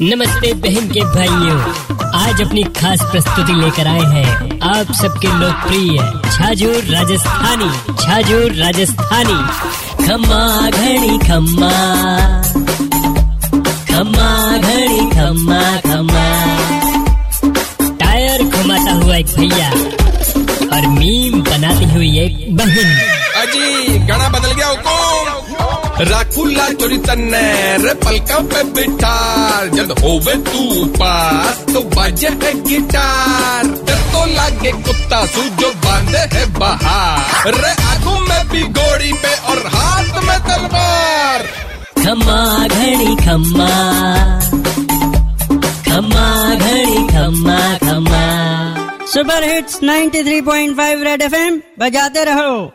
नमस्ते बहन के भाइयों। आज अपनी खास प्रस्तुति लेकर आए हैं। आप सबके लोकप्रिय छाजूर राजस्थानी छाजूर राजस्थानी। खम्मा घड़ी, खम्मा। खम्मा घड़ी, खम्मा खम्मा। टायर घुमाता हुआ एक भैया और मीम बनाती हुई एक बहन। अजी, गाना बदल गया राखुला चोरी तन्ने रे पलका पे बिठार। जब होवे तू पास तो बाजे है गिटार। डर तो लागे कुत्ता सू जो बांधे है बाहर। रे आँखों में भी घोड़ी पे और हाथ में तलवार। खम्मा घड़ी खम्मा। खम्मा घड़ी खम्मा खम्मा। सुपर हिट्स 93.5 रेड एफएम बजाते रहो।